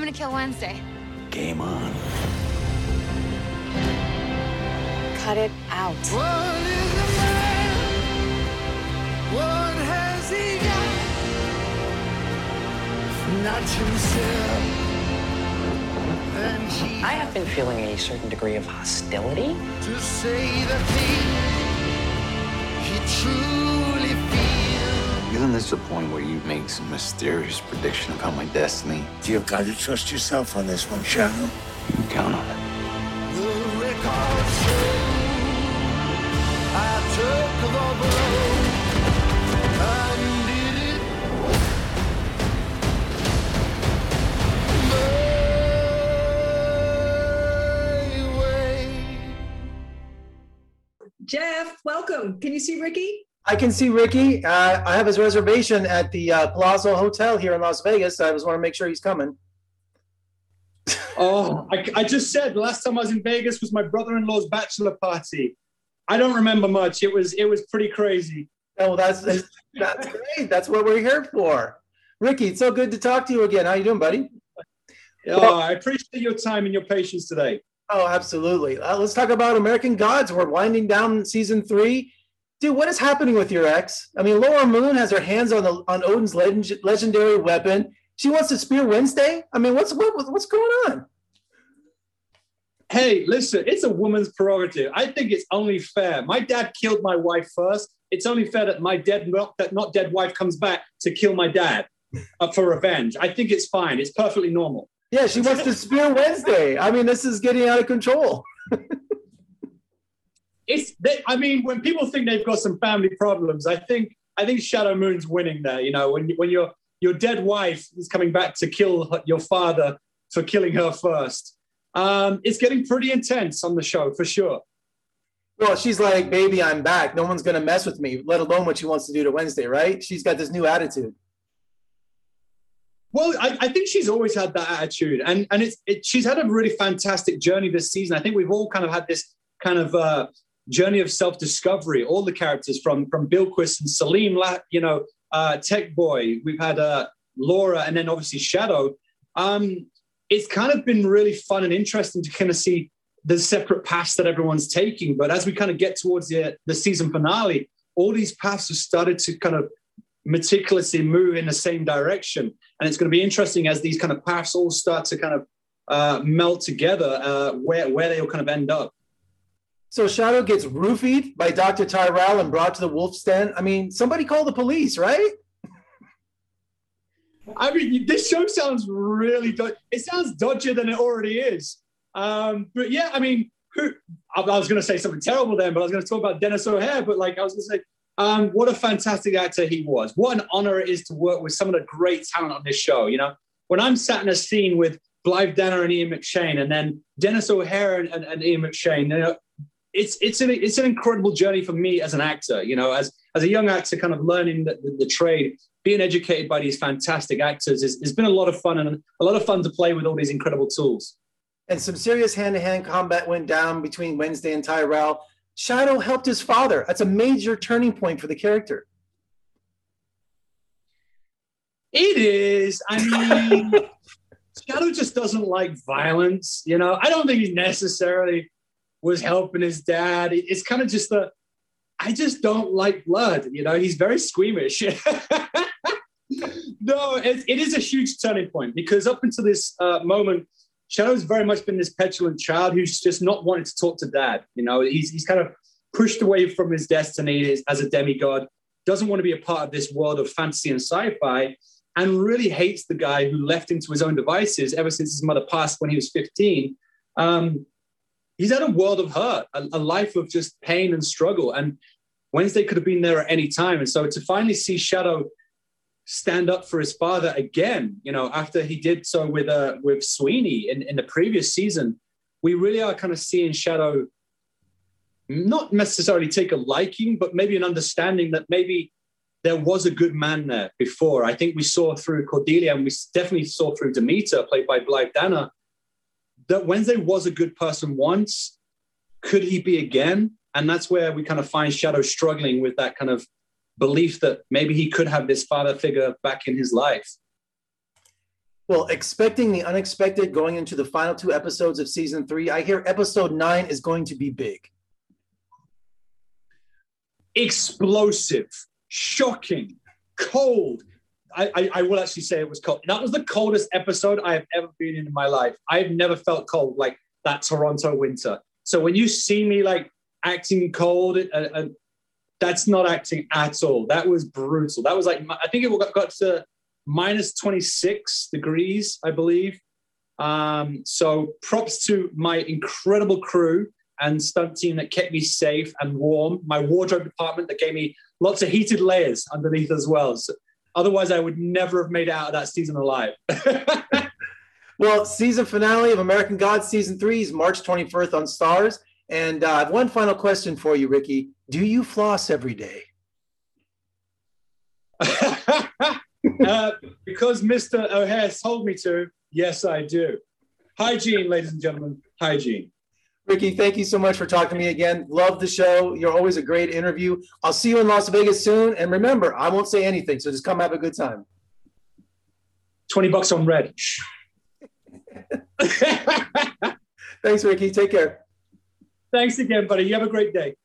I'm gonna kill Wednesday. Game on. Cut it out. What is a man? What has he got? Not himself. And I have been feeling a certain degree of hostility. to say the things he truly feels. Isn't this the point where you make some mysterious prediction about my destiny? You've got to trust yourself on this one, Shadow. You can count on it. The record shows I took the blow and did it my way. Jeff, welcome. Can you see Ricky? I can see Ricky. Uh, I have his reservation at the uh, Palazzo Hotel here in Las Vegas. I just want to make sure he's coming. Oh, I, I just said the last time I was in Vegas was my brother-in-law's bachelor party. I don't remember much. It was it was pretty crazy. Oh, that's that's great. That's what we're here for. Ricky, it's so good to talk to you again. How you doing, buddy? Oh, I appreciate your time and your patience today. Oh, absolutely. Uh, let's talk about American Gods. We're winding down season three. Dude, what is happening with your ex? I mean, Laura Moon has her hands on the on Odin's legend, legendary weapon. She wants to spear Wednesday. I mean, what's what, what's going on? Hey, listen, it's a woman's prerogative. I think it's only fair. My dad killed my wife first. It's only fair that my dead not, that not dead wife comes back to kill my dad uh, for revenge. I think it's fine. It's perfectly normal. Yeah, she wants to spear Wednesday. I mean, this is getting out of control. It's they, I mean, when people think they've got some family problems, I think I think Shadow Moon's winning there. You know, when when your your dead wife is coming back to kill her- your father for killing her first. Um, it's getting pretty intense on the show for sure. Well, she's like, baby, I'm back. No one's gonna mess with me, let alone what she wants to do to Wednesday, right? She's got this new attitude. Well, I, I think she's always had that attitude, and and it's it, she's had a really fantastic journey this season. I think we've all kind of had this kind of uh, journey of self discovery. All the characters from from Bilquis and Salim, you know, uh, Tech Boy. We've had uh, Laura, and then obviously Shadow. Um, it's kind of been really fun and interesting to kind of see the separate paths that everyone's taking. But as we kind of get towards the the season finale, all these paths have started to kind of meticulously move in the same direction. And it's going to be interesting as these kind of paths all start to kind of uh, melt together, uh, where, where they'll kind of end up. So Shadow gets roofied by Dr. Tyrell and brought to the wolf's den. I mean, somebody call the police, right? I mean, this show sounds really, do- it sounds dodgier than it already is. Um, but yeah, I mean, who, I I was going to say something terrible then, but I was going to talk about Dennis O'Hare. But like I was going to say, um, what a fantastic actor he was. What an honor it is to work with some of the great talent on this show. You know, when I'm sat in a scene with Blythe Danner and Ian McShane, and then Dennis O'Hare and, and, and Ian McShane, you know, it's it's an it's an incredible journey for me as an actor. You know, as as a young actor, kind of learning the, the, the trade, being educated by these fantastic actors, is, has been a lot of fun and a lot of fun to play with all these incredible tools. And some serious hand-to-hand combat went down between Wednesday and Tyrell. Shadow helped his father. That's a major turning point for the character. It is. I mean, Shadow just doesn't like violence. You know, I don't think he necessarily was helping his dad. It's kind of just the, I just don't like blood. You know, he's very squeamish. no, it, it is a huge turning point because up until this uh, moment, Shadow's very much been this petulant child who's just not wanted to talk to dad. You know, he's, he's kind of pushed away from his destiny as, a demigod, doesn't want to be a part of this world of fantasy and sci fi, and really hates the guy who left him to his own devices ever since his mother passed when he was 15. Um, he's had a world of hurt, a, a life of just pain and struggle. And Wednesday could have been there at any time. And so to finally see Shadow stand up for his father again, you know, after he did so with uh, with Sweeney in, in the previous season, we really are kind of seeing Shadow not necessarily take a liking, but maybe an understanding that maybe there was a good man there before. I think we saw through Cordelia and we definitely saw through Demeter, played by Blythe Danner, that Wednesday was a good person once. Could he be again? And that's where we kind of find Shadow struggling with that kind of belief that maybe he could have this father figure back in his life. Well, expecting the unexpected going into the final two episodes of season three, I hear episode nine is going to be big. Explosive, shocking, cold. I, I, will actually say it was cold. That was the coldest episode I have ever been in in my life. I've never felt cold like that Toronto winter. So when you see me like acting cold, uh, uh, that's not acting at all. That was brutal. That was like I think it got, got to minus 26 degrees, I believe. Um, so props to my incredible crew and stunt team that kept me safe and warm. My wardrobe department that gave me lots of heated layers underneath as well. So otherwise, I would never have made it out of that season alive. well, season finale of American Gods season three is March 21st on Starz. And uh, I have one final question for you, Ricky. Do you floss every day? uh, because Mr. O'Hare told me to, yes, I do. Hygiene, ladies and gentlemen, hygiene. Ricky, thank you so much for talking to me again. Love the show. You're always a great interview. I'll see you in Las Vegas soon. And remember, I won't say anything, so just come have a good time. 20 bucks on red. Thanks, Ricky. Take care. Thanks again, buddy. You have a great day.